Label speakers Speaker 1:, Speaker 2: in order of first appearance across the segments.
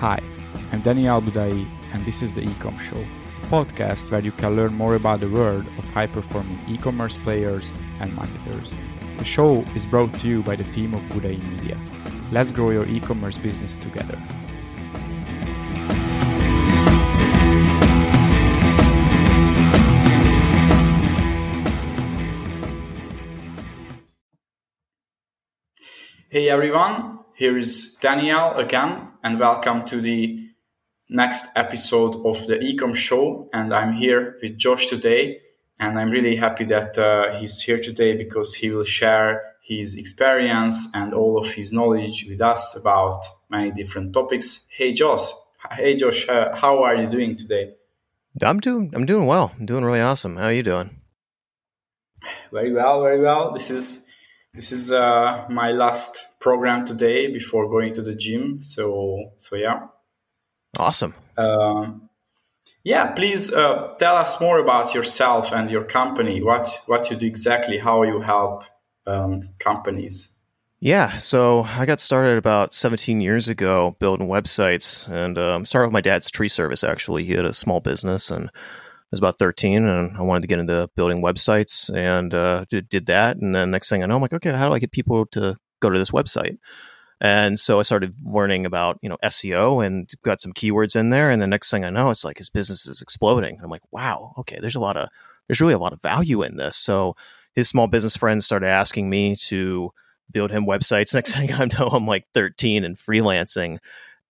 Speaker 1: Hi, I'm Daniel Budai, and this is the Ecom Show, a podcast where you can learn more about the world of high performing e commerce players and marketers. The show is brought to you by the team of Budai Media. Let's grow your e commerce business together. Hey everyone, here is Daniel again, and welcome to the next episode of the Ecom Show. And I'm here with Josh today, and I'm really happy that uh, he's here today because he will share his experience and all of his knowledge with us about many different topics. Hey Josh, hey Josh, uh, how are you doing today?
Speaker 2: I'm doing I'm doing well. I'm doing really awesome. How are you doing?
Speaker 1: Very well, very well. This is this is uh, my last program today before going to the gym. So so yeah.
Speaker 2: Awesome.
Speaker 1: Um, yeah, please uh, tell us more about yourself and your company. What what you do exactly? How you help um, companies?
Speaker 2: Yeah, so I got started about 17 years ago building websites, and um, started with my dad's tree service. Actually, he had a small business, and I was about 13 and I wanted to get into building websites and uh, did, did that. And then next thing I know, I'm like, okay, how do I get people to go to this website? And so I started learning about, you know, SEO and got some keywords in there. And the next thing I know, it's like his business is exploding. I'm like, wow, okay, there's a lot of, there's really a lot of value in this. So his small business friends started asking me to build him websites. Next thing I know, I'm like 13 and freelancing.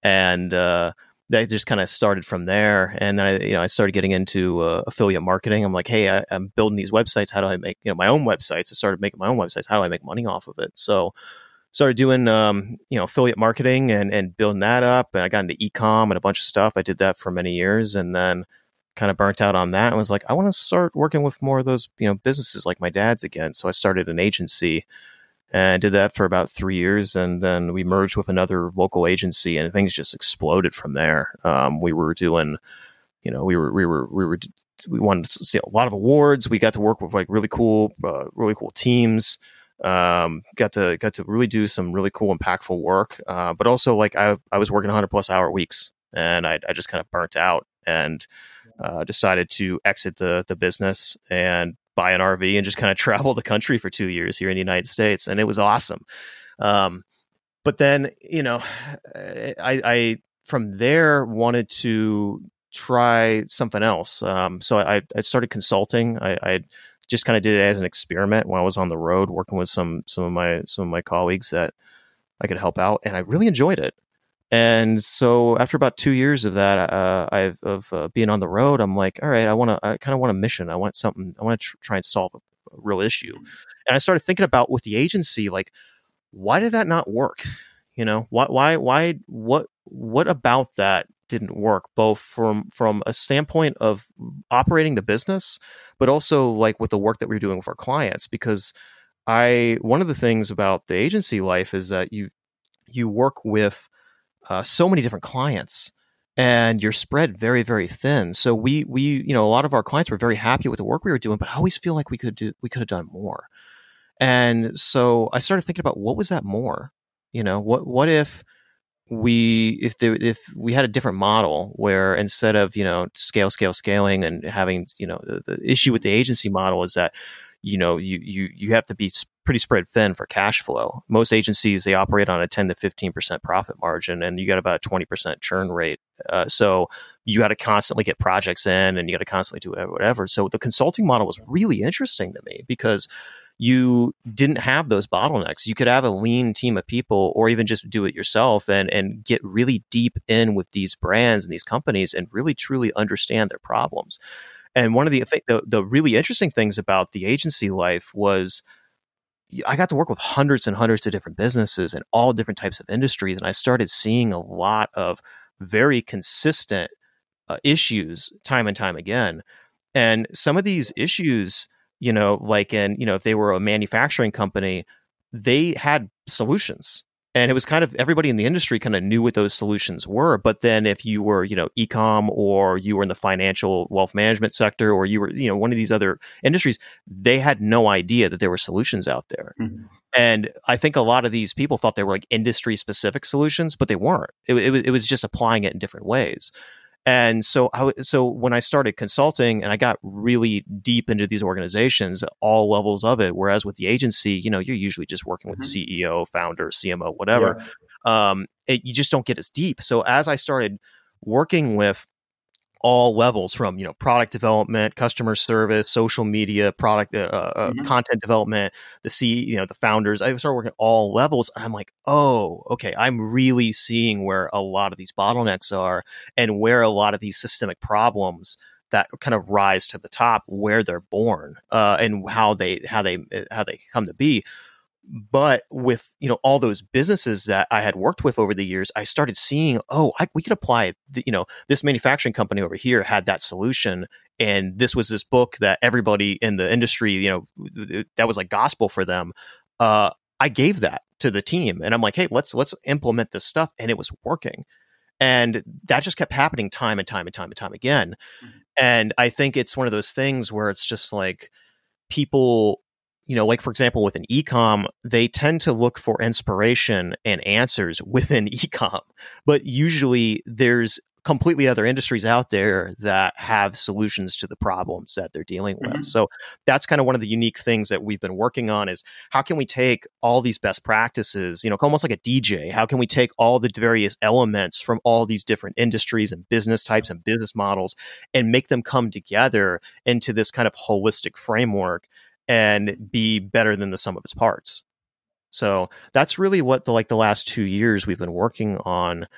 Speaker 2: And, uh, that just kind of started from there. And then I, you know, I started getting into uh, affiliate marketing. I'm like, hey, I, am building these websites. How do I make you know my own websites? I started making my own websites. How do I make money off of it? So started doing um, you know affiliate marketing and and building that up. And I got into ecom and a bunch of stuff. I did that for many years, and then kind of burnt out on that. And was like, I want to start working with more of those you know businesses like my dad's again. So I started an agency and I did that for about three years, and then we merged with another local agency, and things just exploded from there. Um, we were doing, you know, we were we were we were we won a lot of awards. We got to work with like really cool, uh, really cool teams. Um, got to got to really do some really cool, impactful work. Uh, but also, like I I was working 100 plus hour weeks, and I I just kind of burnt out and uh, decided to exit the the business and buy an RV and just kind of travel the country for two years here in the United States, and it was awesome. Um, but then, you know, I, I from there wanted to try something else. Um, so I, I started consulting. I, I just kind of did it as an experiment when I was on the road working with some some of my some of my colleagues that I could help out, and I really enjoyed it. And so after about two years of that, uh, I've of uh, being on the road, I'm like, all right, I want to, I kind of want a mission. I want something. I want to tr- try and solve a, a real issue. Mm-hmm. And I started thinking about with the agency, like, why did that not work? You know, why, why, why, what, what about that didn't work? Both from from a standpoint of operating the business, but also like with the work that we we're doing with our clients. Because I, one of the things about the agency life is that you you work with uh, so many different clients and you're spread very very thin. So we we you know a lot of our clients were very happy with the work we were doing but i always feel like we could do we could have done more. And so i started thinking about what was that more? You know what what if we if there if we had a different model where instead of you know scale scale scaling and having you know the, the issue with the agency model is that you know you you you have to be pretty spread thin for cash flow. Most agencies they operate on a 10 to 15 percent profit margin, and you got about a 20 percent churn rate. Uh, so you got to constantly get projects in, and you got to constantly do whatever. So the consulting model was really interesting to me because you didn't have those bottlenecks. You could have a lean team of people, or even just do it yourself, and and get really deep in with these brands and these companies, and really truly understand their problems. And one of the the, the really interesting things about the agency life was I got to work with hundreds and hundreds of different businesses and all different types of industries, and I started seeing a lot of very consistent uh, issues time and time again. And some of these issues, you know, like in you know, if they were a manufacturing company, they had solutions and it was kind of everybody in the industry kind of knew what those solutions were but then if you were you know ecom or you were in the financial wealth management sector or you were you know one of these other industries they had no idea that there were solutions out there mm-hmm. And I think a lot of these people thought they were like industry specific solutions, but they weren't. It, it, it was just applying it in different ways. And so, I, so when I started consulting and I got really deep into these organizations, all levels of it, whereas with the agency, you know, you're usually just working with mm-hmm. the CEO, founder, CMO, whatever. Yeah. Um, it, you just don't get as deep. So as I started working with all levels from you know product development customer service social media product uh, uh, uh, mm-hmm. content development the c you know the founders i started working all levels and i'm like oh okay i'm really seeing where a lot of these bottlenecks are and where a lot of these systemic problems that kind of rise to the top where they're born uh, and how they how they how they come to be but with you know all those businesses that I had worked with over the years, I started seeing, oh, I, we could apply. The, you know, this manufacturing company over here had that solution, and this was this book that everybody in the industry, you know, that was like gospel for them. Uh, I gave that to the team, and I'm like, hey, let's let's implement this stuff, and it was working, and that just kept happening time and time and time and time again. Mm-hmm. And I think it's one of those things where it's just like people you know, like for example, with an ecom, they tend to look for inspiration and answers within ecom, but usually there's completely other industries out there that have solutions to the problems that they're dealing with. Mm-hmm. So that's kind of one of the unique things that we've been working on is how can we take all these best practices, you know, almost like a DJ, how can we take all the various elements from all these different industries and business types and business models and make them come together into this kind of holistic framework and be better than the sum of its parts. So that's really what the like the last two years we've been working on,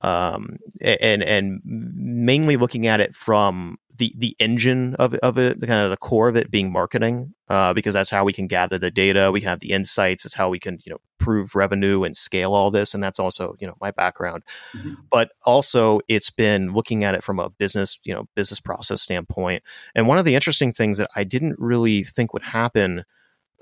Speaker 2: um, and and mainly looking at it from the the engine of of it, kind of the core of it being marketing, uh, because that's how we can gather the data, we can have the insights, it's how we can you know prove revenue and scale all this, and that's also you know my background. Mm-hmm. But also, it's been looking at it from a business you know business process standpoint. And one of the interesting things that I didn't really think would happen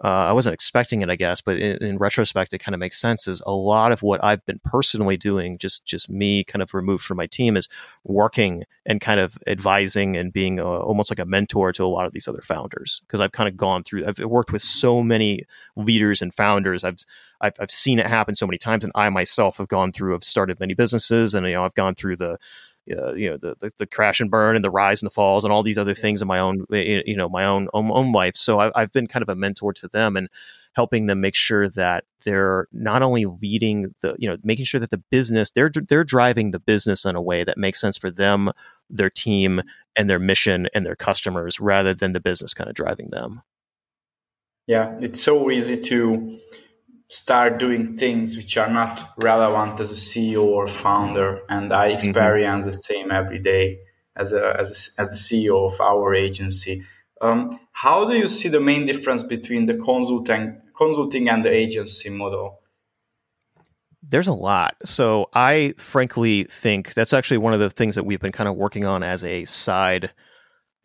Speaker 2: uh, I wasn't expecting it, I guess, but in, in retrospect, it kind of makes sense. Is a lot of what I've been personally doing, just just me, kind of removed from my team, is working and kind of advising and being a, almost like a mentor to a lot of these other founders. Because I've kind of gone through, I've worked with so many leaders and founders. I've I've, I've seen it happen so many times, and I myself have gone through, I've started many businesses, and you know, I've gone through the uh, you know the, the, the crash and burn and the rise and the falls and all these other things in my own you know my own own, own life. So I, I've been kind of a mentor to them and helping them make sure that they're not only leading the you know making sure that the business they're they're driving the business in a way that makes sense for them, their team, and their mission and their customers rather than the business kind of driving them.
Speaker 1: Yeah, it's so easy to start doing things which are not relevant as a CEO or founder. And I mm-hmm. experience mm-hmm. the same every day as a, as a, as the CEO of our agency. Um, how do you see the main difference between the consulting consulting and the agency model?
Speaker 2: There's a lot. So I frankly think that's actually one of the things that we've been kind of working on as a side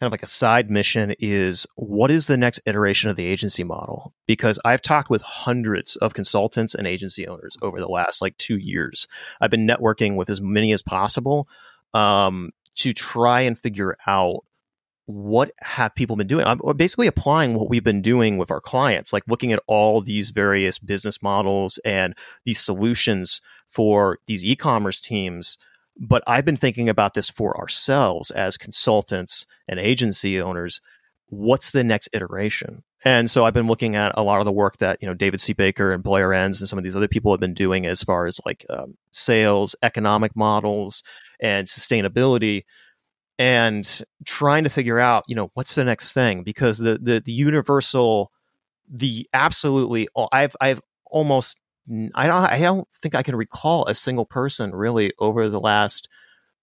Speaker 2: kind of like a side mission is what is the next iteration of the agency model? Because I've talked with hundreds of consultants and agency owners over the last like two years. I've been networking with as many as possible um, to try and figure out what have people been doing? I'm basically applying what we've been doing with our clients, like looking at all these various business models and these solutions for these e-commerce teams but I've been thinking about this for ourselves as consultants and agency owners. What's the next iteration? And so I've been looking at a lot of the work that you know David C. Baker and Blair Enns and some of these other people have been doing as far as like um, sales, economic models, and sustainability, and trying to figure out you know what's the next thing because the the, the universal, the absolutely I've I've almost I don't I don't think I can recall a single person really over the last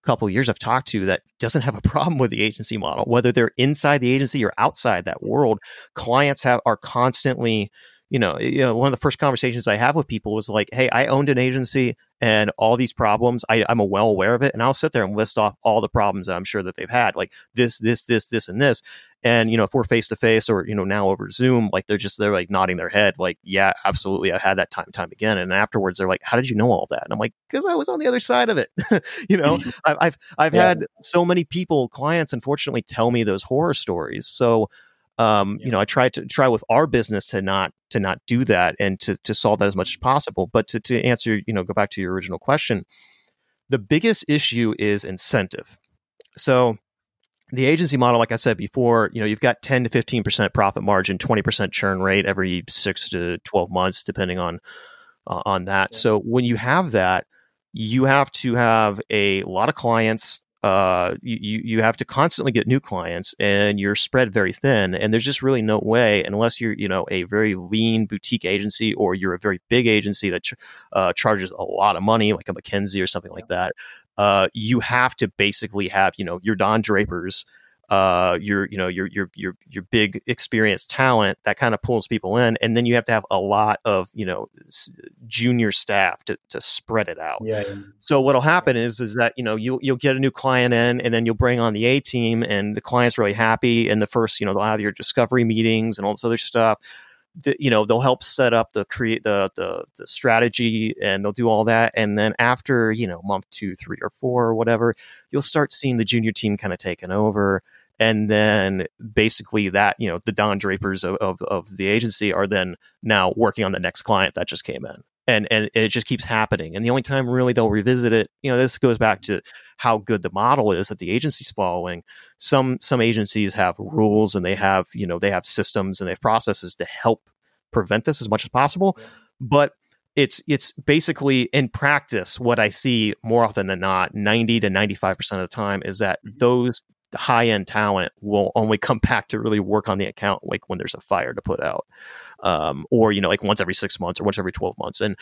Speaker 2: couple years I've talked to that doesn't have a problem with the agency model, whether they're inside the agency or outside that world. Clients have are constantly, you know, you know, one of the first conversations I have with people was like, "Hey, I owned an agency and all these problems, I, I'm well aware of it, and I'll sit there and list off all the problems that I'm sure that they've had, like this, this, this, this, and this." And, you know, if we're face to face or, you know, now over Zoom, like they're just, they're like nodding their head, like, yeah, absolutely. I had that time and time again. And afterwards they're like, how did you know all that? And I'm like, because I was on the other side of it. you know, I've, I've, I've yeah. had so many people, clients, unfortunately, tell me those horror stories. So, Um, yeah. You know, I try to try with our business to not to not do that and to to solve that as much as possible. But to to answer, you know, go back to your original question, the biggest issue is incentive. So the agency model, like I said before, you know, you've got 10 to 15% profit margin, 20% churn rate every six to 12 months, depending on, uh, on that. Yeah. So when you have that, you have to have a lot of clients. Uh, you, you have to constantly get new clients and you're spread very thin. And there's just really no way, unless you're, you know, a very lean boutique agency or you're a very big agency that ch- uh, charges a lot of money, like a McKinsey or something like that uh, you have to basically have you know your Don Drapers, uh, your you know your your your your big experienced talent that kind of pulls people in, and then you have to have a lot of you know junior staff to to spread it out.
Speaker 1: Yeah. yeah.
Speaker 2: So what'll happen is is that you know you'll you'll get a new client in, and then you'll bring on the A team, and the client's really happy, and the first you know they'll have your discovery meetings and all this other stuff the, you know they'll help set up the create the, the the strategy and they'll do all that. And then after you know month two three or four or whatever you'll start seeing the junior team kind of taken over. And then basically that you know the don drapers of, of, of the agency are then now working on the next client that just came in and and it just keeps happening and the only time really they'll revisit it you know this goes back to how good the model is that the agency's following some some agencies have rules and they have you know they have systems and they have processes to help prevent this as much as possible but it's it's basically in practice what i see more often than not 90 to 95% of the time is that mm-hmm. those high end talent will only come back to really work on the account like when there's a fire to put out. Um, or you know like once every six months or once every 12 months. And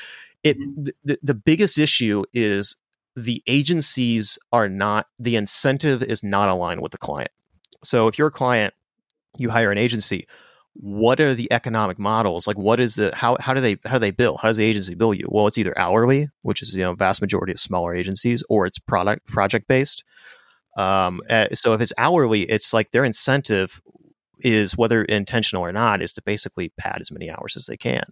Speaker 2: it mm-hmm. the, the biggest issue is the agencies are not the incentive is not aligned with the client. So if you're a client you hire an agency what are the economic models? Like what is the how how do they how do they bill? How does the agency bill you? Well it's either hourly which is you know vast majority of smaller agencies or it's product project based um, eh, so if it's hourly, it's like their incentive is whether intentional or not is to basically pad as many hours as they can.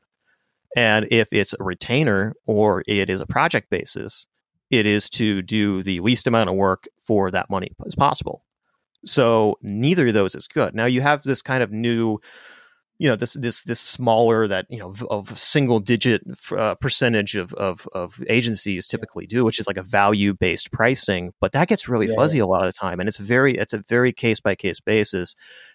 Speaker 2: And if it's a retainer or it is a project basis, it is to do the least amount of work for that money as possible. So neither of those is good. Now you have this kind of new you know this this this smaller that you know of single digit uh, percentage of, of of agencies typically do which is like a value based pricing but that gets really yeah. fuzzy a lot of the time and it's very it's a very case by case basis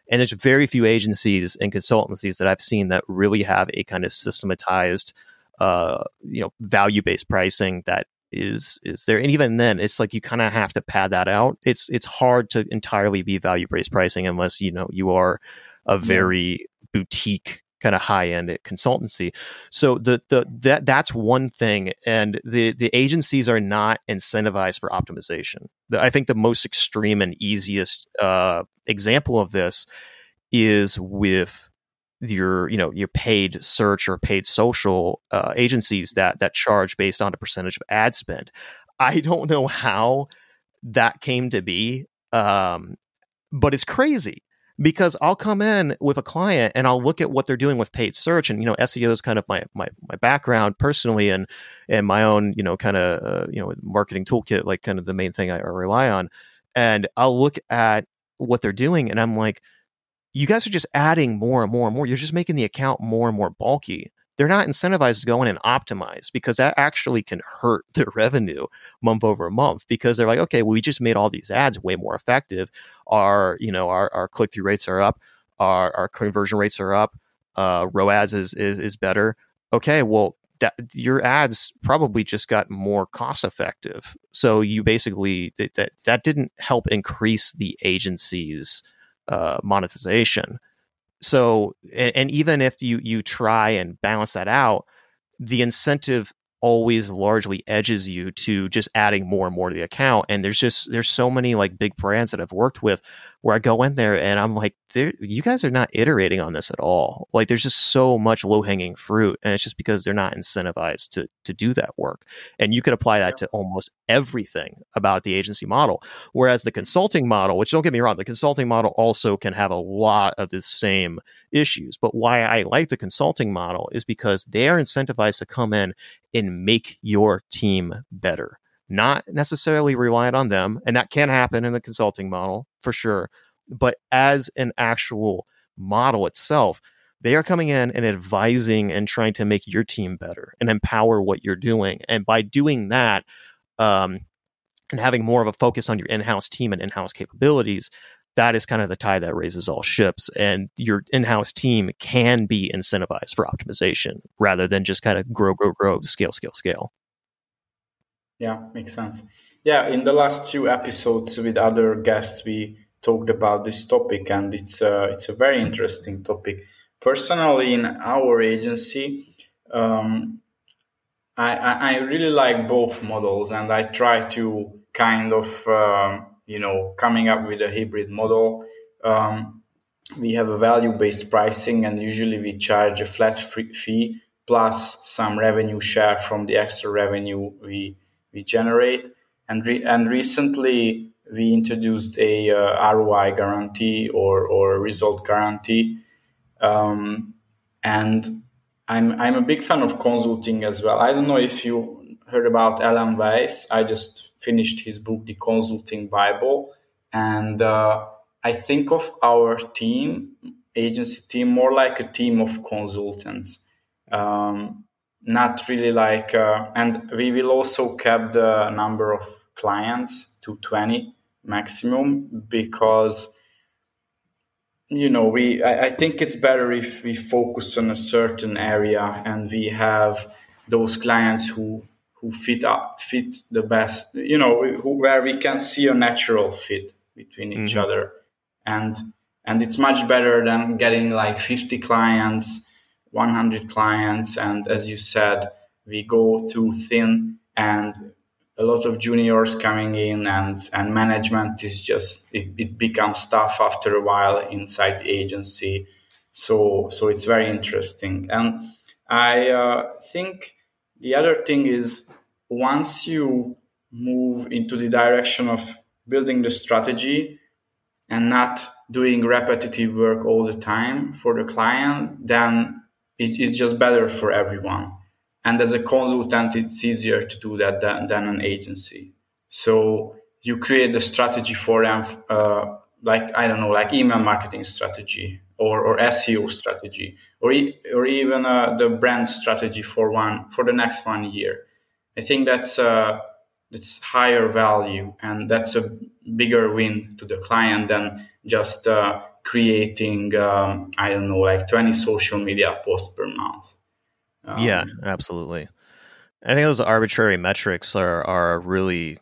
Speaker 2: and there's very few agencies and consultancies that I've seen that really have a kind of systematized uh you know value based pricing that is is there and even then it's like you kind of have to pad that out. It's it's hard to entirely be value based pricing unless you know you are a very boutique kind of high end consultancy. So the the that that's one thing, and the the agencies are not incentivized for optimization. The, I think the most extreme and easiest uh, example of this is with your you know your paid search or paid social uh, agencies that that charge based on a percentage of ad spend. I don't know how that came to be, um, but it's crazy because I'll come in with a client and I'll look at what they're doing with paid search and you know SEO is kind of my my my background personally and and my own you know kind of uh, you know marketing toolkit like kind of the main thing I rely on. And I'll look at what they're doing and I'm like you guys are just adding more and more and more. You're just making the account more and more bulky they're not incentivized to go in and optimize because that actually can hurt their revenue month over month because they're like, okay, well, we just made all these ads way more effective. Our, you know, our, our click through rates are up, our, our conversion rates are up, uh, ROAS is, is, is better. Okay, well, that your ads probably just got more cost effective. So you basically that that didn't help increase the agency's uh, monetization. So, and, and even if you you try and balance that out, the incentive always largely edges you to just adding more and more to the account. And there's just there's so many like big brands that I've worked with where I go in there and I'm like, you guys are not iterating on this at all. Like there's just so much low hanging fruit, and it's just because they're not incentivized to to do that work. And you could apply that to almost everything about the agency model. Whereas the consulting model, which don't get me wrong, the consulting model also can have a lot of the same issues. But why I like the consulting model is because they are incentivized to come in and make your team better not necessarily reliant on them. And that can happen in the consulting model for sure. But as an actual model itself, they are coming in and advising and trying to make your team better and empower what you're doing. And by doing that, um, and having more of a focus on your in-house team and in-house capabilities, that is kind of the tie that raises all ships. And your in-house team can be incentivized for optimization rather than just kind of grow, grow, grow, scale, scale, scale.
Speaker 1: Yeah, makes sense. Yeah, in the last few episodes with other guests, we talked about this topic, and it's a, it's a very interesting topic. Personally, in our agency, um, I, I, really like both models, and I try to kind of um, you know coming up with a hybrid model. Um, we have a value-based pricing, and usually we charge a flat fee plus some revenue share from the extra revenue we we generate. And re- and recently we introduced a uh, ROI guarantee or or result guarantee, um, and I'm I'm a big fan of consulting as well. I don't know if you heard about Alan Weiss. I just finished his book, The Consulting Bible, and uh, I think of our team, agency team, more like a team of consultants. Um, not really like, uh, and we will also cap the number of clients to 20 maximum because you know we I, I, think it's better if we focus on a certain area and we have those clients who who fit up fit the best you know who, where we can see a natural fit between each mm-hmm. other and and it's much better than getting like 50 clients 100 clients and as you said we go too thin and a lot of juniors coming in and and management is just it, it becomes tough after a while inside the agency so so it's very interesting and i uh, think the other thing is once you move into the direction of building the strategy and not doing repetitive work all the time for the client then it's just better for everyone. And as a consultant, it's easier to do that than, than an agency. So you create the strategy for them, uh, like, I don't know, like email marketing strategy or, or SEO strategy, or, e- or even uh, the brand strategy for one, for the next one year. I think that's, uh, that's higher value and that's a bigger win to the client than just uh, creating um, i don't know like 20 social media posts per month
Speaker 2: um, yeah absolutely i think those arbitrary metrics are are really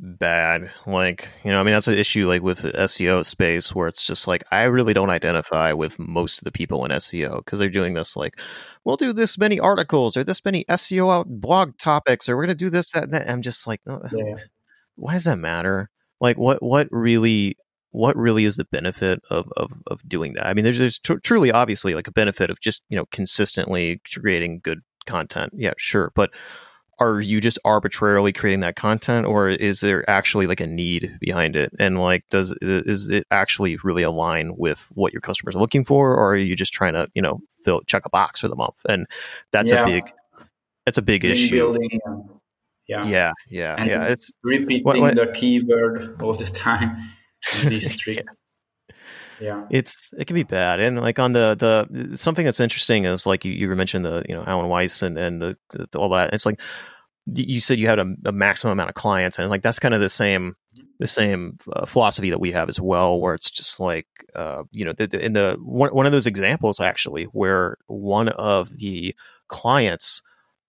Speaker 2: bad like you know i mean that's an issue like with seo space where it's just like i really don't identify with most of the people in seo because they're doing this like we'll do this many articles or this many seo blog topics or we're going to do this that and that i'm just like yeah. why does that matter like what what really what really is the benefit of of, of doing that? I mean, there's there's t- truly obviously like a benefit of just you know consistently creating good content. Yeah, sure, but are you just arbitrarily creating that content or is there actually like a need behind it and like does is it actually really align with what your customers are looking for or are you just trying to you know fill check a box for the month and that's yeah. a big that's a big issue building, yeah yeah yeah and yeah it's
Speaker 1: repeating what, what, the keyword all the time these three. yeah. yeah.
Speaker 2: It's it can be bad, and like on the the something that's interesting is like you, you mentioned the you know Alan Weiss and and the, the, all that. It's like you said you had a, a, maximum amount of clients, and like that's kind of the same the same uh, philosophy that we have as well, where it's just like uh, you know the, the, in the one one of those examples actually where one of the clients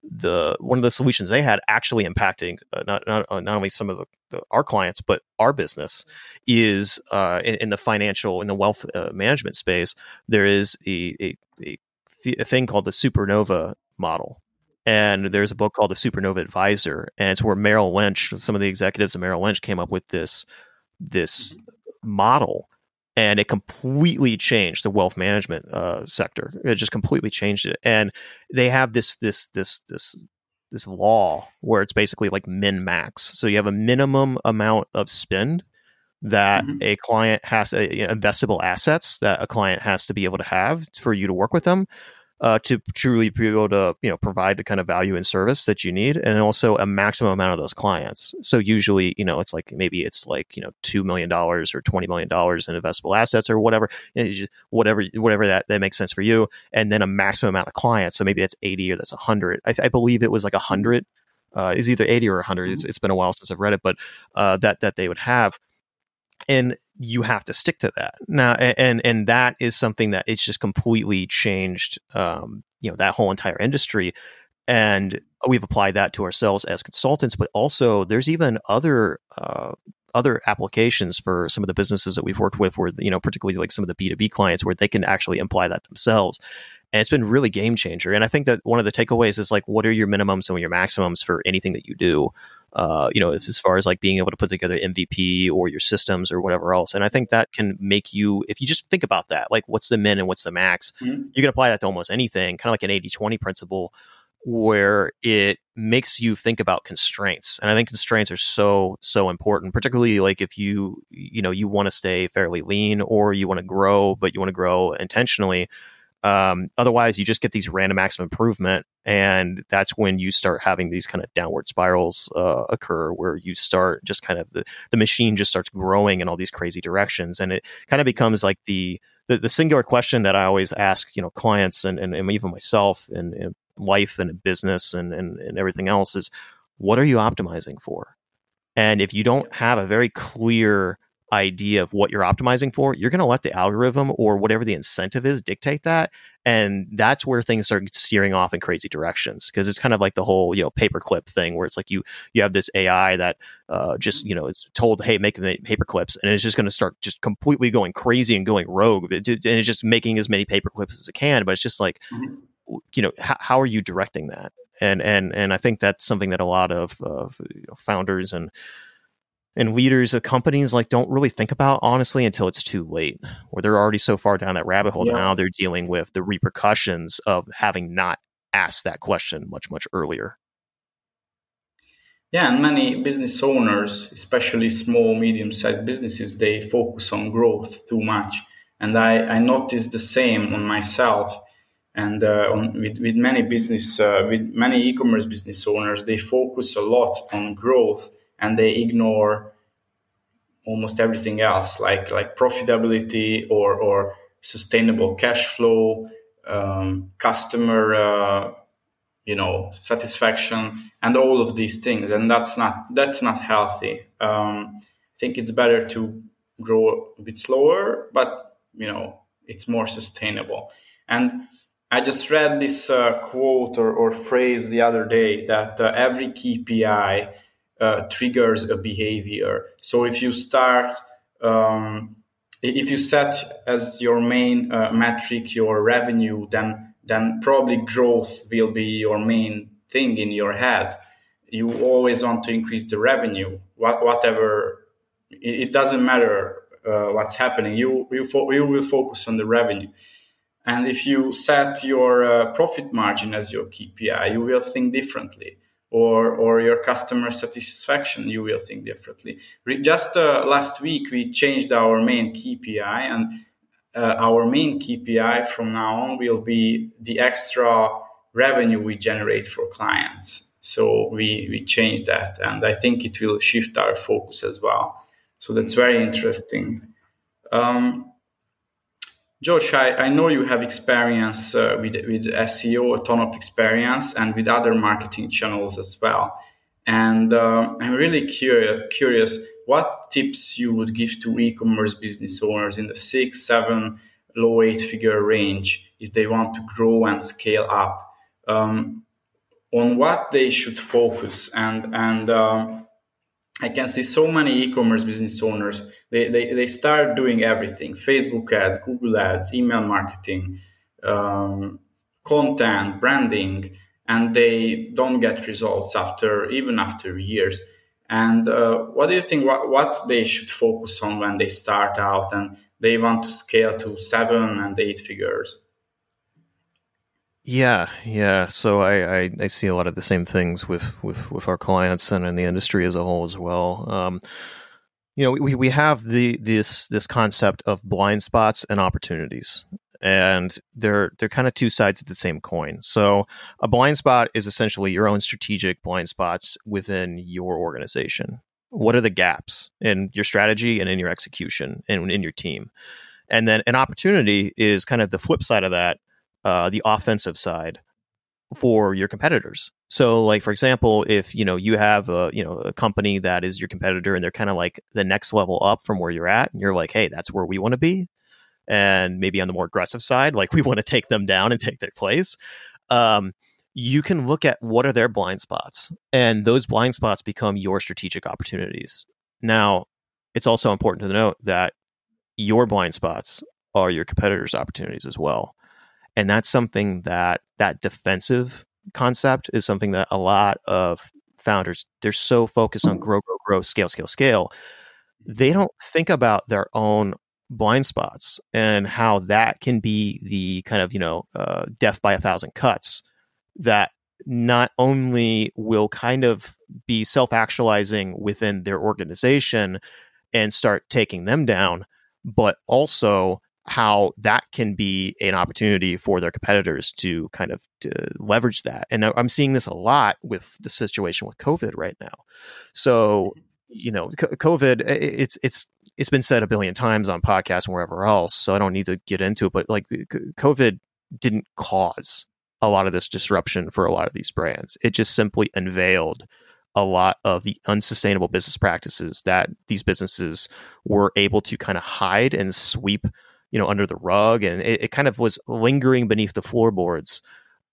Speaker 2: the one of the solutions they had actually impacting uh, not not, uh, not only some of the, the, our clients but our business is uh, in, in, the financial in the wealth uh, management space there is a, a, a, a thing called the supernova model. And there's a book called the supernova advisor and it's where merrill lynch some of the executives of merrill lynch came up with this this model and it completely changed the wealth management uh, sector. It just completely changed it, and they have this this this this this law where it's basically like min max. So you have a minimum amount of spend that mm-hmm. a client has, uh, investable assets that a client has to be able to have for you to work with them. Uh, to truly be able to you know provide the kind of value and service that you need, and also a maximum amount of those clients. So usually, you know, it's like maybe it's like you know two million dollars or twenty million dollars in investable assets or whatever, just, whatever whatever that that makes sense for you, and then a maximum amount of clients. So maybe that's eighty or that's hundred. I, I, believe it was like hundred. Uh, is either 80 or 100 it's, mm-hmm. it's been a while since i've read it but uh, that that they would have and you have to stick to that. Now and and that is something that it's just completely changed um, you know that whole entire industry. And we've applied that to ourselves as consultants but also there's even other uh, other applications for some of the businesses that we've worked with where you know particularly like some of the b2b clients where they can actually imply that themselves. And it's been really game changer. And i think that one of the takeaways is like what are your minimums and your maximums for anything that you do uh, you know, as far as like being able to put together MVP or your systems or whatever else. And I think that can make you, if you just think about that, like what's the min and what's the max, mm-hmm. you can apply that to almost anything, kind of like an 80 20 principle where it makes you think about constraints and i think constraints are so so important particularly like if you you know you want to stay fairly lean or you want to grow but you want to grow intentionally um, otherwise, you just get these random acts of improvement, and that's when you start having these kind of downward spirals uh, occur, where you start just kind of the the machine just starts growing in all these crazy directions, and it kind of becomes like the the, the singular question that I always ask, you know, clients and and, and even myself in, in life and in business and, and and everything else is, what are you optimizing for? And if you don't have a very clear idea of what you're optimizing for, you're going to let the algorithm or whatever the incentive is dictate that. And that's where things start steering off in crazy directions because it's kind of like the whole, you know, paperclip thing where it's like you, you have this AI that uh, just, you know, it's told, hey, make paper clips and it's just going to start just completely going crazy and going rogue. And it's just making as many paper clips as it can. But it's just like, mm-hmm. you know, h- how are you directing that? And, and, and I think that's something that a lot of, of you know, founders and, and leaders of companies like don't really think about honestly until it's too late or they're already so far down that rabbit hole. Yeah. now they're dealing with the repercussions of having not asked that question much much earlier.
Speaker 1: Yeah and many business owners especially small medium sized businesses they focus on growth too much. And i i noticed the same on myself and uh, on, with, with many business uh, with many e-commerce business owners they focus a lot on growth and they ignore almost everything else like like profitability or or sustainable cash flow um, customer uh, you know satisfaction and all of these things. And that's not that's not healthy. Um, i think it's better to grow a bit slower but you know it's more sustainable. And i just read this uh, quote or, or phrase the other day that uh, every kpi uh, triggers a behavior. So if you start, um, if you set as your main uh, metric your revenue, then then probably growth will be your main thing in your head. You always want to increase the revenue, what, whatever. It, doesn't matter uh, what's happening. You you, fo- you will focus on the revenue. And if you set your uh, profit margin as your KPI, you will think differently or or your customer satisfaction you will think differently. Just uh, last week we changed our main kpi and uh, our main kpi from now on will be the extra revenue we generate for clients. So we we changed that and i think it will shift our focus as well. So that's very interesting. Um, Josh, I, I know you have experience uh, with, with SEO, a ton of experience, and with other marketing channels as well. And uh, I'm really curious, curious what tips you would give to e-commerce business owners in the six, seven, low eight-figure range if they want to grow and scale up. Um, on what they should focus and and um, I can see so many e-commerce business owners. They, they, they start doing everything: Facebook ads, Google ads, email marketing, um, content, branding, and they don't get results after even after years. And uh, what do you think? What, what they should focus on when they start out and they want to scale to seven and eight figures?
Speaker 2: Yeah, yeah. So I, I, I, see a lot of the same things with, with, with our clients and in the industry as a whole as well. Um, you know, we, we have the this this concept of blind spots and opportunities, and they're they're kind of two sides of the same coin. So a blind spot is essentially your own strategic blind spots within your organization. What are the gaps in your strategy and in your execution and in your team? And then an opportunity is kind of the flip side of that, uh, the offensive side for your competitors. So, like for example, if you know you have a you know a company that is your competitor and they're kind of like the next level up from where you're at, and you're like, hey, that's where we want to be, and maybe on the more aggressive side, like we want to take them down and take their place. Um, you can look at what are their blind spots, and those blind spots become your strategic opportunities. Now, it's also important to note that your blind spots are your competitors' opportunities as well. And that's something that that defensive concept is something that a lot of founders they're so focused on grow, grow, grow, scale, scale, scale. They don't think about their own blind spots and how that can be the kind of you know uh, death by a thousand cuts that not only will kind of be self actualizing within their organization and start taking them down, but also how that can be an opportunity for their competitors to kind of to leverage that. And I'm seeing this a lot with the situation with COVID right now. So, mm-hmm. you know, COVID, it's it's it's been said a billion times on podcasts and wherever else. So I don't need to get into it. But like, COVID didn't cause a lot of this disruption for a lot of these brands. It just simply unveiled a lot of the unsustainable business practices that these businesses were able to kind of hide and sweep you know under the rug and it, it kind of was lingering beneath the floorboards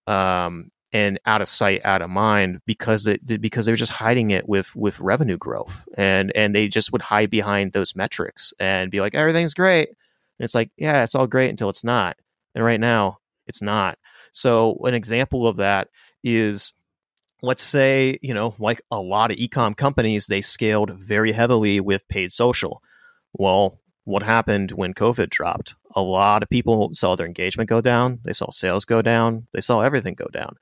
Speaker 2: um, and out of sight out of mind because it because they were just hiding it with with revenue growth and and they just would hide behind those metrics and be like everything's great. And it's like yeah it's all great until it's not. And right now it's not. So an example of that is let's say, you know, like a lot of ecom companies, they scaled very heavily with paid social. Well, what happened when COVID dropped? A lot of people saw their engagement go down, they saw sales go down, they saw everything go down.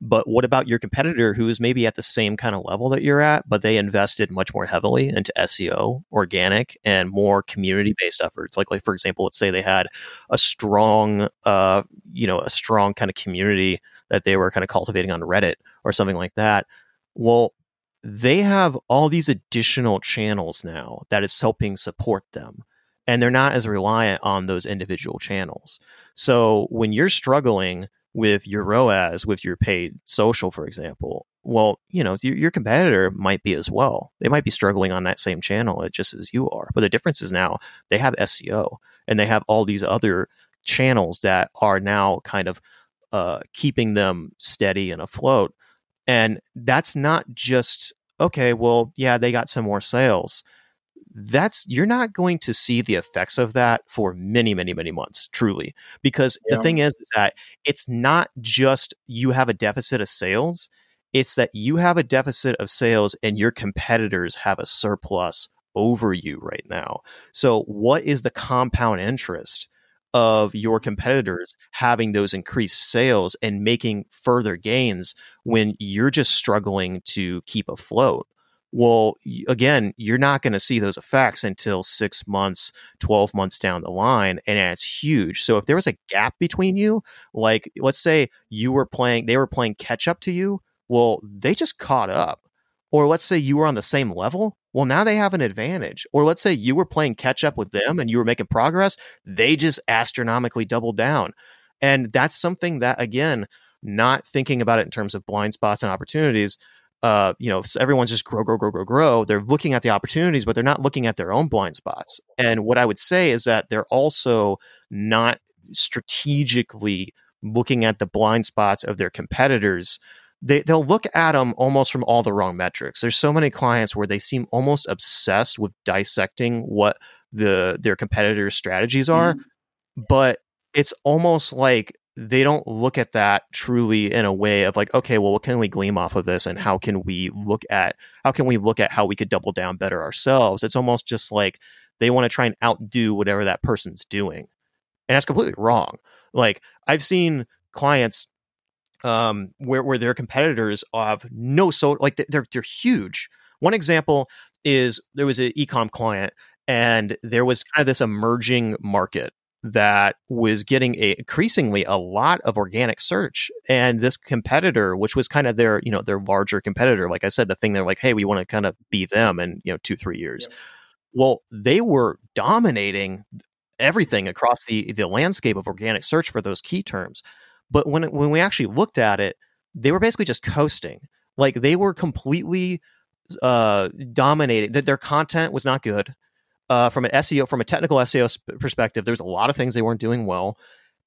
Speaker 2: But what about your competitor who is maybe at the same kind of level that you're at, but they invested much more heavily into SEO, organic, and more community based efforts? Like, like for example, let's say they had a strong, uh, you know, a strong kind of community that they were kind of cultivating on Reddit or something like that. Well, they have all these additional channels now that is helping support them. And they're not as reliant on those individual channels. So when you're struggling with your ROAS, with your paid social, for example, well, you know, your, your competitor might be as well. They might be struggling on that same channel just as you are. But the difference is now they have SEO and they have all these other channels that are now kind of uh, keeping them steady and afloat. And that's not just, okay, well, yeah, they got some more sales. That's you're not going to see the effects of that for many, many, many months, truly. Because yeah. the thing is, is that it's not just you have a deficit of sales, it's that you have a deficit of sales and your competitors have a surplus over you right now. So, what is the compound interest of your competitors having those increased sales and making further gains when you're just struggling to keep afloat. Well, again, you're not going to see those effects until six months, 12 months down the line. And it's huge. So if there was a gap between you, like let's say you were playing, they were playing catch up to you, well, they just caught up. Or let's say you were on the same level, well, now they have an advantage. Or let's say you were playing catch up with them and you were making progress. They just astronomically doubled down. And that's something that, again, not thinking about it in terms of blind spots and opportunities. Uh, you know, everyone's just grow, grow, grow, grow, grow. They're looking at the opportunities, but they're not looking at their own blind spots. And what I would say is that they're also not strategically looking at the blind spots of their competitors they, they'll look at them almost from all the wrong metrics. There's so many clients where they seem almost obsessed with dissecting what the their competitors' strategies are, mm-hmm. but it's almost like they don't look at that truly in a way of like, okay, well, what can we glean off of this, and how can we look at how can we look at how we could double down better ourselves? It's almost just like they want to try and outdo whatever that person's doing, and that's completely wrong. Like I've seen clients um, where where their competitors have no so like they're they're huge. One example is there was an ecom client and there was kind of this emerging market that was getting a, increasingly a lot of organic search. And this competitor which was kind of their you know their larger competitor like i said the thing they're like hey we want to kind of be them in you know two three years. Yep. well they were dominating everything across the the landscape of organic search for those key terms. But when when we actually looked at it they were basically just coasting. Like they were completely uh dominated that their content was not good uh, from an SEO, from a technical SEO perspective, there's a lot of things they weren't doing well.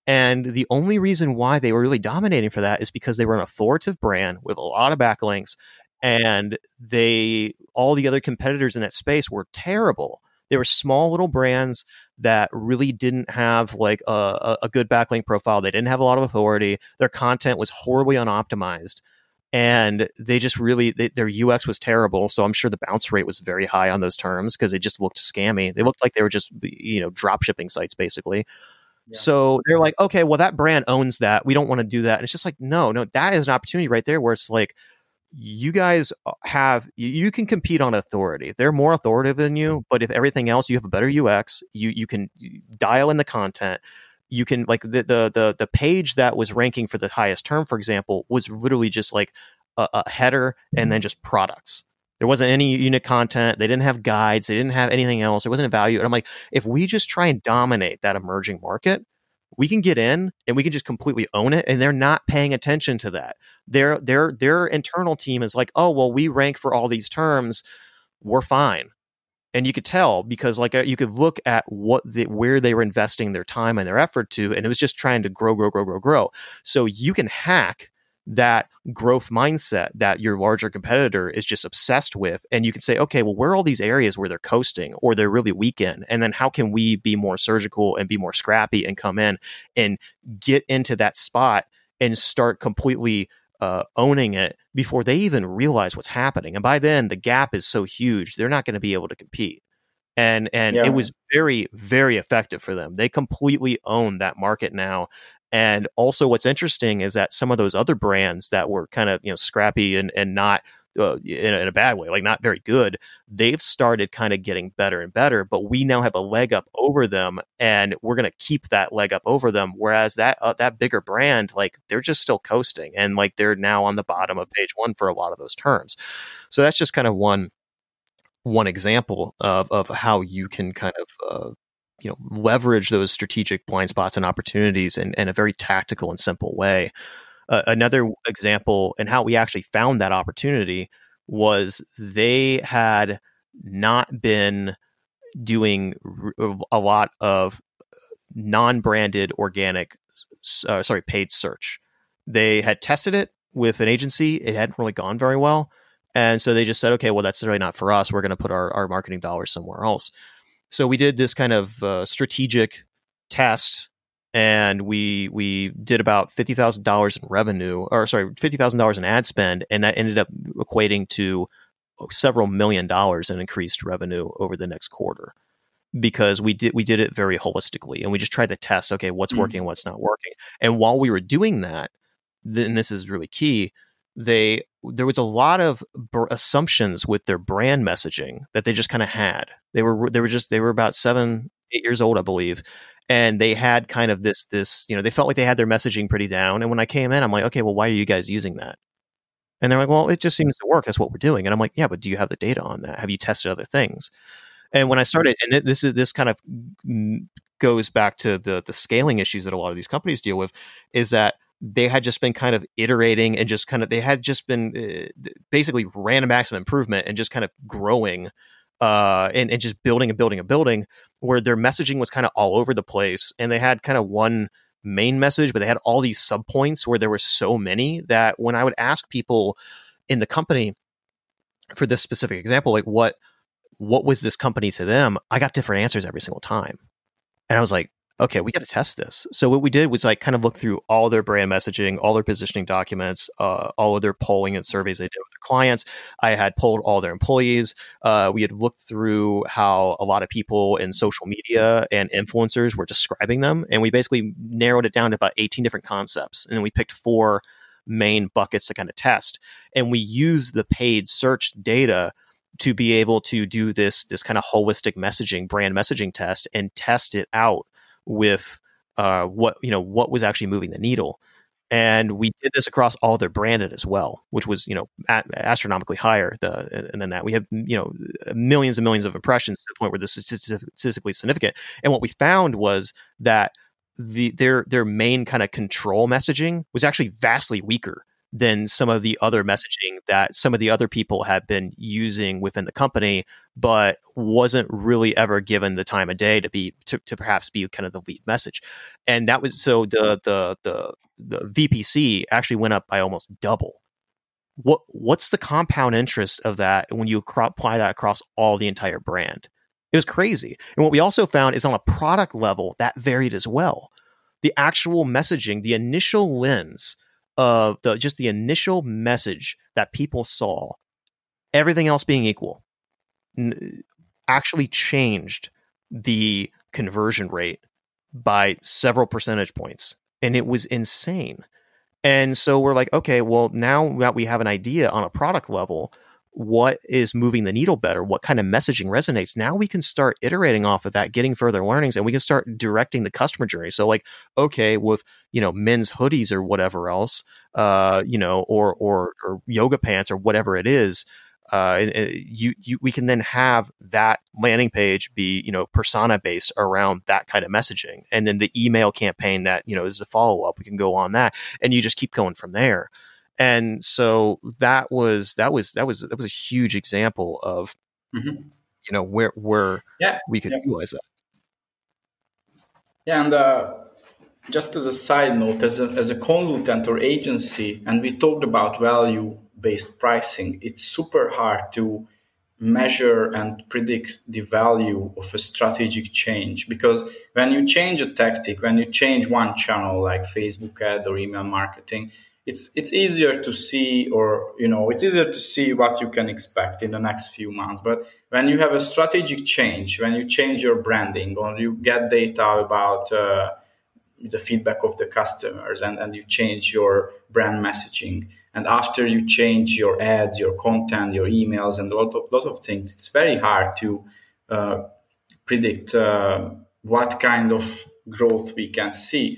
Speaker 2: And the only reason why they were really dominating for that is because they were an authoritative brand with a lot of backlinks, and they all the other competitors in that space were terrible. They were small little brands that really didn't have like a, a good backlink profile. They didn't have a lot of authority. Their content was horribly unoptimized and they just really they, their UX was terrible. So I'm sure the bounce rate was very high on those terms because it just looked scammy. They looked like they were just you know drop shipping sites basically. Yeah. So they're like, okay, well that brand owns that. We don't want to do that. And it's just like, no, no, that is an opportunity right there where it's like you guys uh, have you can compete on authority. They're more authoritative than you, but if everything else, you have a better UX. You you can dial in the content you can like the, the the the page that was ranking for the highest term, for example, was literally just like a, a header and then mm-hmm. just products. There wasn't any unit content. They didn't have guides. They didn't have anything else. It wasn't a value. And I'm like, if we just try and dominate that emerging market, we can get in and we can just completely own it. And they're not paying attention to that. Their their their internal team is like, oh well, we rank for all these terms. We're fine and you could tell because like uh, you could look at what the, where they were investing their time and their effort to and it was just trying to grow grow grow grow grow. So you can hack that growth mindset that your larger competitor is just obsessed with and you can say okay well where are all these areas where they're coasting or they're really weak in? And then how can we be more surgical and be more scrappy and come in and get into that spot and start completely uh, owning it before they even realize what's happening. And by then, the gap is so huge, they're not going to be able to compete. And and yeah. it was very very effective for them. They completely own that market now. And also, what's interesting is that some of those other brands that were kind of you know scrappy and and not uh, in, a, in, a, bad way, like not very good, they've started kind of getting better and better. But we now have a leg up over them, and we're going to keep that leg up over them. Whereas that uh, that bigger brand, like they're just still coasting, and like they're now on the bottom of page one for a lot of those terms. So that's just kind of one one example of of how you can kind of uh, you know leverage those strategic blind spots and opportunities in, in a very tactical and simple way uh, another example and how we actually found that opportunity was they had not been doing a lot of non-branded organic uh, sorry paid search. They had tested it with an agency it hadn't really gone very well and so they just said okay well that's really not for us we're going to put our, our marketing dollars somewhere else. So we did this kind of uh, strategic test and we we did about fifty thousand dollars in revenue, or sorry, fifty thousand dollars in ad spend, and that ended up equating to several million dollars in increased revenue over the next quarter. Because we did we did it very holistically and we just tried to test okay what's mm. working what's not working. And while we were doing that then this is really key they there was a lot of assumptions with their brand messaging that they just kind of had. They were they were just they were about seven eight years old i believe and they had kind of this this you know they felt like they had their messaging pretty down and when i came in i'm like okay well why are you guys using that? And they're like well it just seems to work. That's what we're doing. And i'm like yeah but do you have the data on that? Have you tested other things? And when i started and this is this kind of goes back to the the scaling issues that a lot of these companies deal with is that they had just been kind of iterating and just kind of they had just been uh, basically random acts of improvement and just kind of growing uh, and, and just building and building and building, where their messaging was kind of all over the place, and they had kind of one main message, but they had all these sub points where there were so many that when I would ask people in the company for this specific example, like what what was this company to them, I got different answers every single time, and I was like, okay, we got to test this. So what we did was like kind of look through all their brand messaging, all their positioning documents, uh, all of their polling and surveys they did with their clients. I had polled all their employees. Uh, we had looked through how a lot of people in social media and influencers were describing them, and we basically narrowed it down to about 18 different concepts, and then we picked four main buckets to kind of test. And we used the paid search data to be able to do this this kind of holistic messaging brand messaging test and test it out with uh, what you know what was actually moving the needle and we did this across all their branded as well, which was you know astronomically higher the, then that we have you know millions and millions of impressions to the point where this is statistically significant. And what we found was that the their their main kind of control messaging was actually vastly weaker than some of the other messaging that some of the other people have been using within the company, but wasn't really ever given the time of day to be to, to perhaps be kind of the lead message. And that was so the the the the VPC actually went up by almost double. What what's the compound interest of that when you apply that across all the entire brand? It was crazy. And what we also found is on a product level that varied as well. The actual messaging, the initial lens of the just the initial message that people saw, everything else being equal, n- actually changed the conversion rate by several percentage points and it was insane. And so we're like, okay, well, now that we have an idea on a product level, what is moving the needle better? What kind of messaging resonates? Now we can start iterating off of that, getting further learnings, and we can start directing the customer journey. So, like, okay, with you know men's hoodies or whatever else, uh, you know, or or or yoga pants or whatever it is, uh, you, you, we can then have that landing page be, you know, persona based around that kind of messaging. And then the email campaign that, you know, is a follow up, we can go on that and you just keep going from there. And so that was, that was, that was, that was a huge example of, mm-hmm. you know, where, where yeah, we could yeah. utilize that.
Speaker 1: Yeah. And, uh, just as a side note, as a, as a consultant or agency, and we talked about value based pricing, it's super hard to measure and predict the value of a strategic change because when you change a tactic when you change one channel like facebook ad or email marketing it's it's easier to see or you know it's easier to see what you can expect in the next few months. But when you have a strategic change when you change your branding or you get data about uh, the feedback of the customers and, and you change your brand messaging and after you change your ads your content your emails and a lot of, lot of things it's very hard to uh, predict uh, what kind of growth we can see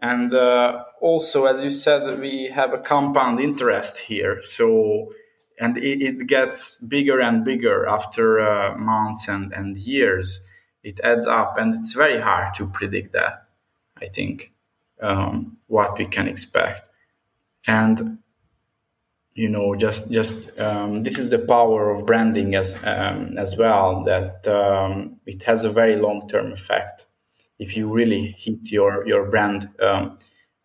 Speaker 1: and uh, also as you said we have a compound interest here so and it, it gets bigger and bigger after uh, months and, and years it adds up and it's very hard to predict that I think, um, what we can expect. And you know, just just um, this is the power of branding as um, as well. That um, it has a very long term effect if you really hit your your brand um,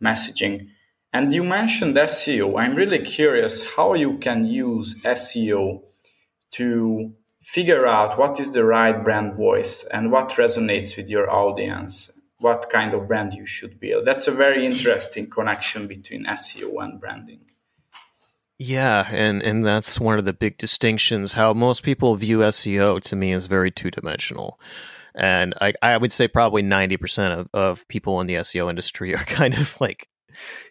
Speaker 1: messaging. And you mentioned SEO. I'm really curious how you can use SEO to figure out what is the right brand voice and what resonates with your audience what kind of brand you should build. That's a very interesting connection between SEO and branding.
Speaker 2: Yeah, and and that's one of the big distinctions. How most people view SEO to me is very two dimensional, and I I would say probably ninety percent of, of people in the SEO industry are kind of like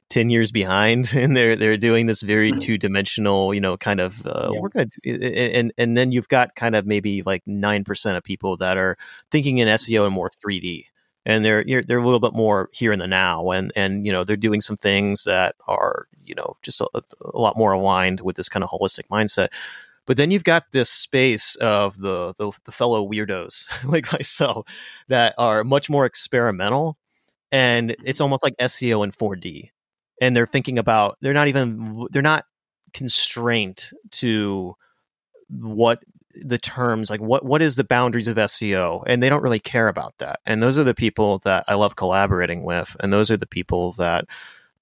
Speaker 2: 10 years behind and they're they're doing this very mm-hmm. two-dimensional you know kind of uh, yeah. we're gonna and and then you've got kind of maybe like 9% of people that are thinking in seo in more 3d and they're they're a little bit more here in the now and and you know they're doing some things that are you know just a, a lot more aligned with this kind of holistic mindset but then you've got this space of the the, the fellow weirdos like myself that are much more experimental and it's almost like SEO in 4D and they're thinking about they're not even they're not constrained to what the terms like what what is the boundaries of SEO and they don't really care about that and those are the people that I love collaborating with and those are the people that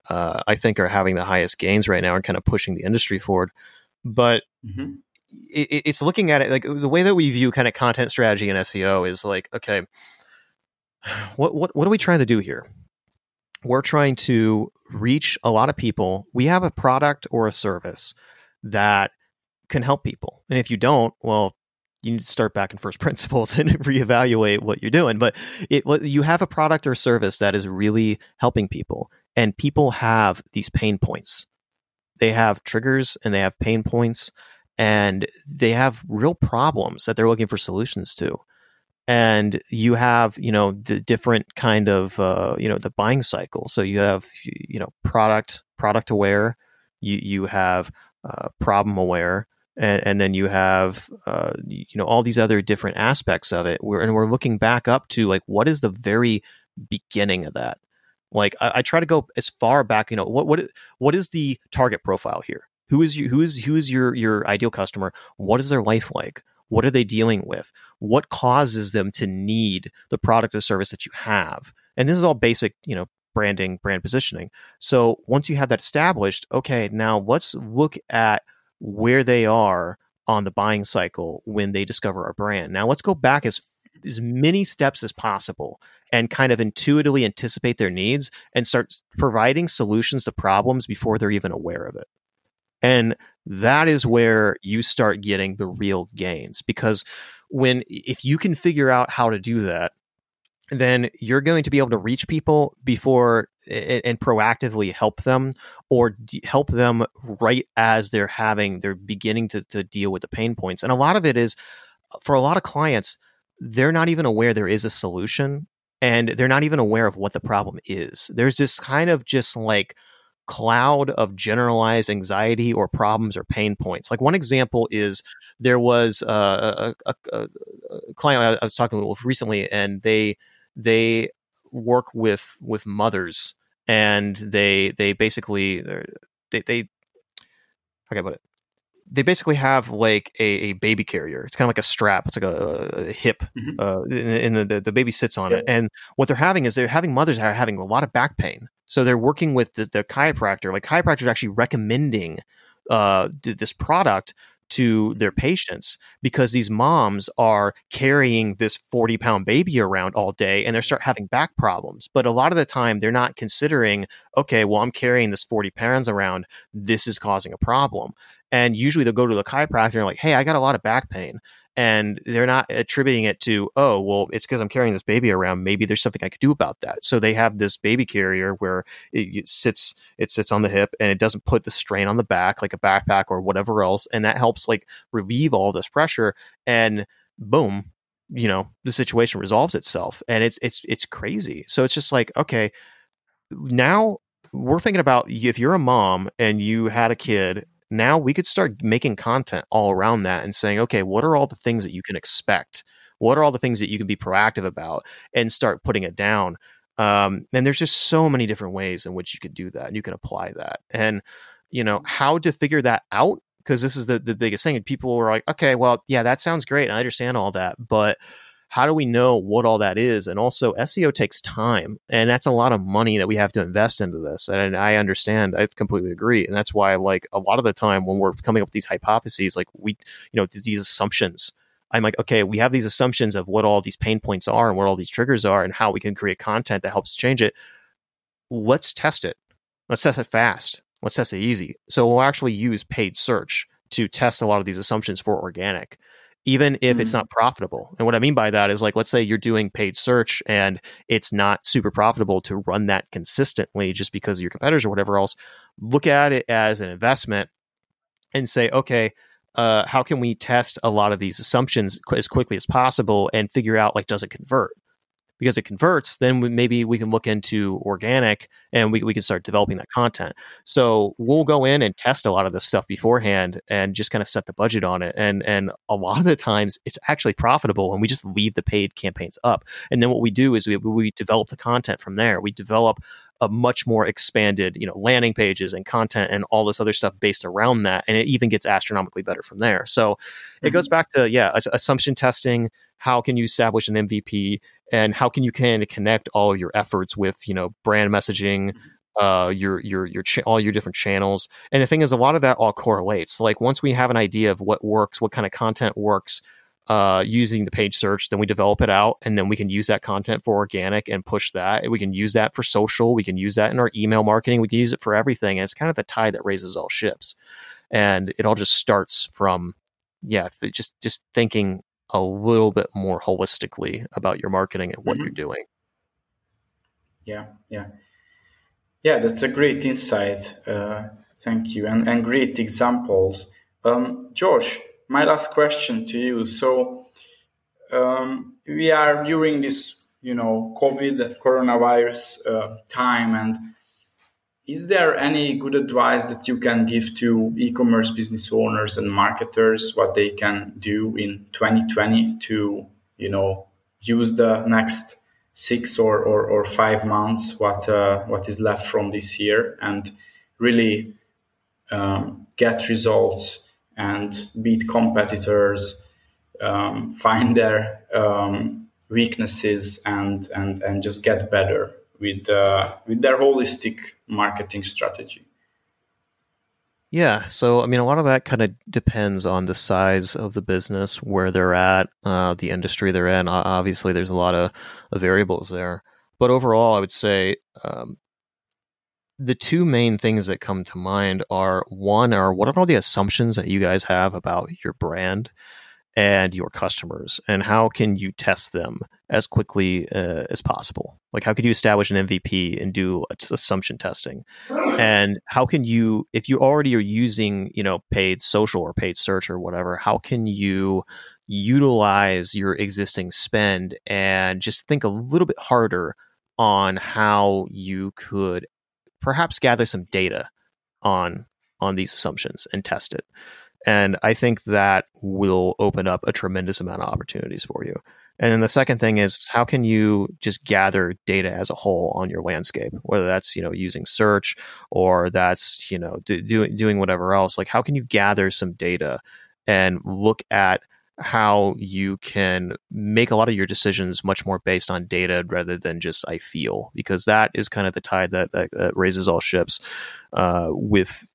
Speaker 2: uh, I think are having the highest gains right now and kind of pushing the industry forward but mm-hmm. It, it's looking at it like the way that we view kind of content strategy and SEO is like okay what what what are we trying to do here we're trying to reach a lot of people we have a product or a service that can help people. And if you don't, well, you need to start back in first principles and reevaluate what you're doing. But it, you have a product or service that is really helping people, and people have these pain points. They have triggers and they have pain points, and they have real problems that they're looking for solutions to. and you have you know the different kind of uh, you know the buying cycle. So you have you know product product aware you you have uh, problem aware and, and, then you have uh, you know all these other different aspects of it. We're, and we're looking back up to like what is the very beginning of that? Like I, I try to go as far back you know what what what is the target profile here who is you who is who is your your ideal customer what is their life like what are they dealing with? What causes them to need the product or service that you have? And this is all basic, you know, branding, brand positioning. So once you have that established, okay, now let's look at where they are on the buying cycle when they discover our brand. Now let's go back as as many steps as possible and kind of intuitively anticipate their needs and start providing solutions to problems before they're even aware of it. And that is where you start getting the real gains because when if you can figure out how to do that then you're going to be able to reach people before and, and proactively help them or d- help them right as they're having they're beginning to, to deal with the pain points. And a lot of it is for a lot of clients they're not even aware there is a solution and they're not even aware of what the problem is. There's this kind of just like cloud of generalized anxiety or problems or pain points. Like one example is there was a, a, a, a client I was talking with recently, and they they work with with mothers, and they they basically they they okay, but they basically have like a, a, baby carrier. It's kind of like a strap. It's like a, hip, mm-hmm. uh, and, and the, the, baby sits on it. And what they're having is they're having mothers are having a lot of back pain. So they're working with the, the chiropractor. Like chiropractors actually recommending uh, this product to their patients because these moms are carrying this 40 pound baby around all day and they start having back problems. But a lot of the time, they're not considering, okay, well, I'm carrying this 40 pounds around. This is causing a problem. And usually they'll go to the chiropractor and like, hey, I got a lot of back pain and they're not attributing it to oh well it's because i'm carrying this baby around maybe there's something i could do about that. So they have this baby carrier where it, sits it sits on the hip and it doesn't put the strain on the back like a backpack or whatever else and that helps like relieve all this pressure and boom you know the situation resolves itself and it's it's it's crazy. So it's just like okay now we're thinking about if you're a mom and you had a kid now we could start making content all around that and saying, okay, what are all the things that you can expect? What are all the things that you can be proactive about and start putting it down? Um, and there's just so many different ways in which you could do that and you can apply that. And, you know, how to figure that out, because this is the, the biggest thing. And people were like, okay, well, yeah, that sounds great. I understand all that. But how do we know what all that is? And also, SEO takes time, and that's a lot of money that we have to invest into this. And I understand, I completely agree, and that's why, like, a lot of the time when we're coming up with these hypotheses, like we, you know, these assumptions. I'm like, okay, we have these assumptions of what all these pain points are and what all these triggers are, and how we can create content that helps change it. Let's test it. Let's test it fast. Let's test it easy. So we'll actually use paid search to test a lot of these assumptions for organic even if mm-hmm. it's not profitable. And what I mean by that is like, let's say you're doing paid search and it's not super profitable to run that consistently just because of your competitors or whatever else. Look at it as an investment and say, okay, uh, how can we test a lot of these assumptions as quickly as possible and figure out like, does it convert? Because it converts, then we, maybe we can look into organic and we, we can start developing that content. So we'll go in and test a lot of this stuff beforehand and just kind of set the budget on it. And and a lot of the times it's actually profitable and we just leave the paid campaigns up. And then what we do is we, we develop the content from there. We develop a much more expanded, you know, landing pages and content and all this other stuff based around that. And it even gets astronomically better from there. So mm-hmm. it goes mm-hmm. back to, yeah, assumption testing. How can you establish an MVP? and how can you kind of connect all your efforts with you know brand messaging mm-hmm. uh, your your your cha- all your different channels? And the thing is a lot of that all correlates. Like once we have an idea of what works what kind of content works uh, using the paid search then we develop it out and then we can use that content for organic and push that. We can use that for social. We can use that in our email marketing. We can use it for everything and it's kind of the tide that raises all ships. And it all just starts from yeah just just thinking a little bit more holistically about your marketing and what mm-hmm. you're doing.
Speaker 1: Yeah, yeah, yeah. That's a great insight. Uh, thank you, and and great examples. Um, Josh, my last question to you. So, um, we are during this, you know, COVID coronavirus uh, time, and is there any good advice that you can give to e-commerce business owners and marketers what they can do in 2020 to, you know, use the next six or, or, or five months what uh, what is left from this year and really um, get results and beat competitors um, find their um, weaknesses and, and and just get better with uh, with their holistic marketing strategy
Speaker 2: yeah. So, I mean, a lot of that kind of depends on the size of the business, where they're at, uh, the industry they're in. Obviously, there's a lot of, of variables there. But overall, I would say um, the two main things that come to mind are one, are what are all the assumptions that you guys have about your brand? And your customers and how can you test them as quickly uh, as possible? Like how could you establish an mvp and do assumption testing? And how can you if you already are using you know paid social or paid search or whatever how can you utilize your existing spend and just think a little bit harder on how you could perhaps gather some data on on these assumptions and test it and I think that will open up a tremendous amount of opportunities for you. And then the second thing is how can you just gather data as a whole on your landscape, whether that's you know using search or that's you know do, doing doing whatever else. Like how can you gather some data and look at how you can make a lot of your decisions much more based on data rather than just I feel, because that is kind of the tide that, that, that raises all ships uh, with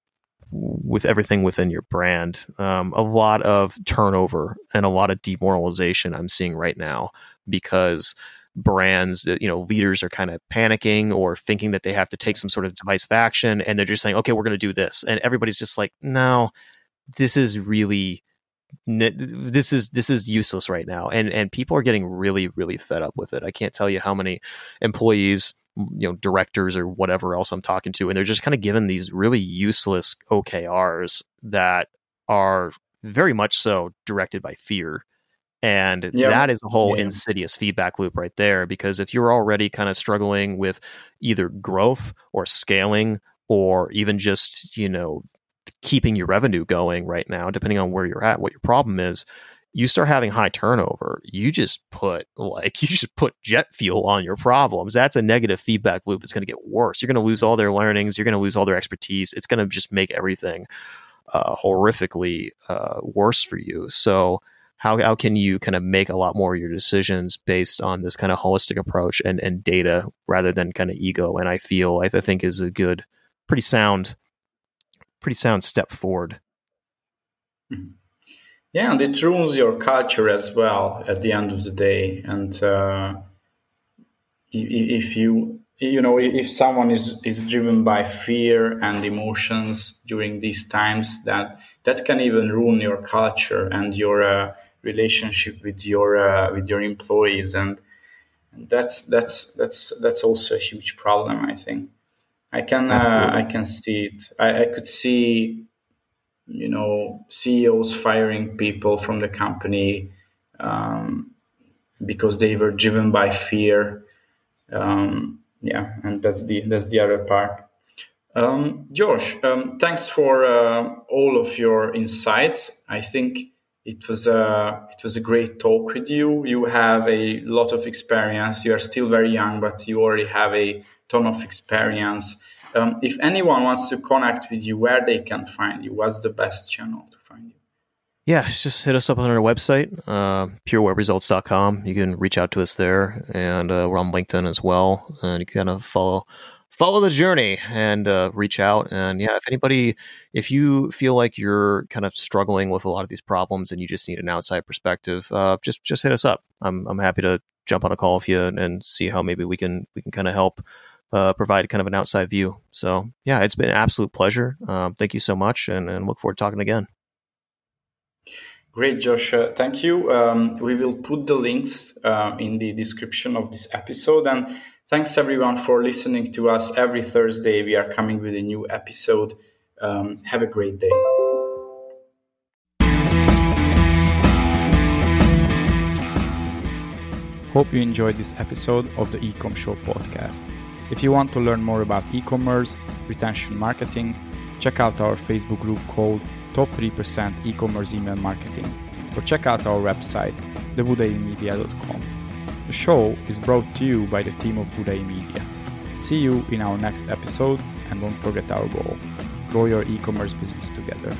Speaker 2: with everything within your brand. Um, a lot of turnover and a lot of demoralization I'm seeing right now because brands you know leaders are kind of panicking or thinking that they have to take some sort of divisive action and they're just saying okay we're going to do this and everybody's just like no this is really this is this is useless right now and and people are getting really really fed up with it i can't tell you how many employees you know directors or whatever else I'm talking to, and they're just kind of given these really useless OKRs that are very much so directed by fear. And yeah. that is a whole yeah. insidious feedback loop right there. Because if you're already kind of struggling with either growth or scaling or even just, you know, keeping your revenue going right now, depending on where you're at, what your problem is, you start having high turnover, you just put like you just put jet fuel on your problems. That's a negative feedback loop. It's going to get worse. You're going to lose all their learnings. You're going to lose all their expertise. It's going to just make everything uh, horrifically uh, worse for you. So how how can you kind of make a lot more of your decisions based on this kind of holistic approach and and data rather than kind of ego? And I feel I, think is a good, pretty sound, pretty sound step forward.
Speaker 1: Mm-hmm. Yeah, and it ruins your culture as well at the end of the day. And uh, if you you know if someone is is driven by fear and emotions during these times, that that can even ruin your culture and your uh, relationship with your uh, with your employees, and that's that's that's that's also a huge problem. I think I can uh, I can see it. I, I could see you know CEOs firing people from the company um, because they were driven by fear. Um, yeah, and that's the that's the other part. Um, Josh, um, thanks for uh, all of your insights. I think it was a it was a great talk with you. You have a lot of experience. You are still very young, but you already have a ton of experience. Um, if anyone wants to connect with you, where they can find you, what's the best channel to find you?
Speaker 2: Yeah, just hit us up on our website, uh, purewebresults.com. You can reach out to us there, and uh, we're on LinkedIn as well. And you can kind of follow follow the journey and uh, reach out. And yeah, if anybody, if you feel like you're kind of struggling with a lot of these problems and you just need an outside perspective, uh, just just hit us up. I'm I'm happy to jump on a call with you and, and see how maybe we can we can kind of help uh, provide kind of an outside view. So yeah, it's been an absolute pleasure. Um, thank you so much, and, and look forward to talking again.
Speaker 1: Great, Josh. Uh, thank you. Um, we will put the links uh, in the description of this episode. And thanks everyone for listening to us. Every Thursday, we are coming with a new episode. Um, have a great day. Hope you enjoyed this episode of the Ecom Show podcast. If you want to learn more about e commerce, retention marketing, check out our Facebook group called Top 3% E commerce email marketing, or check out our website, thebudaimedia.com. The show is brought to you by the team of Budai Media. See you in our next episode, and don't forget our goal grow your e commerce business together.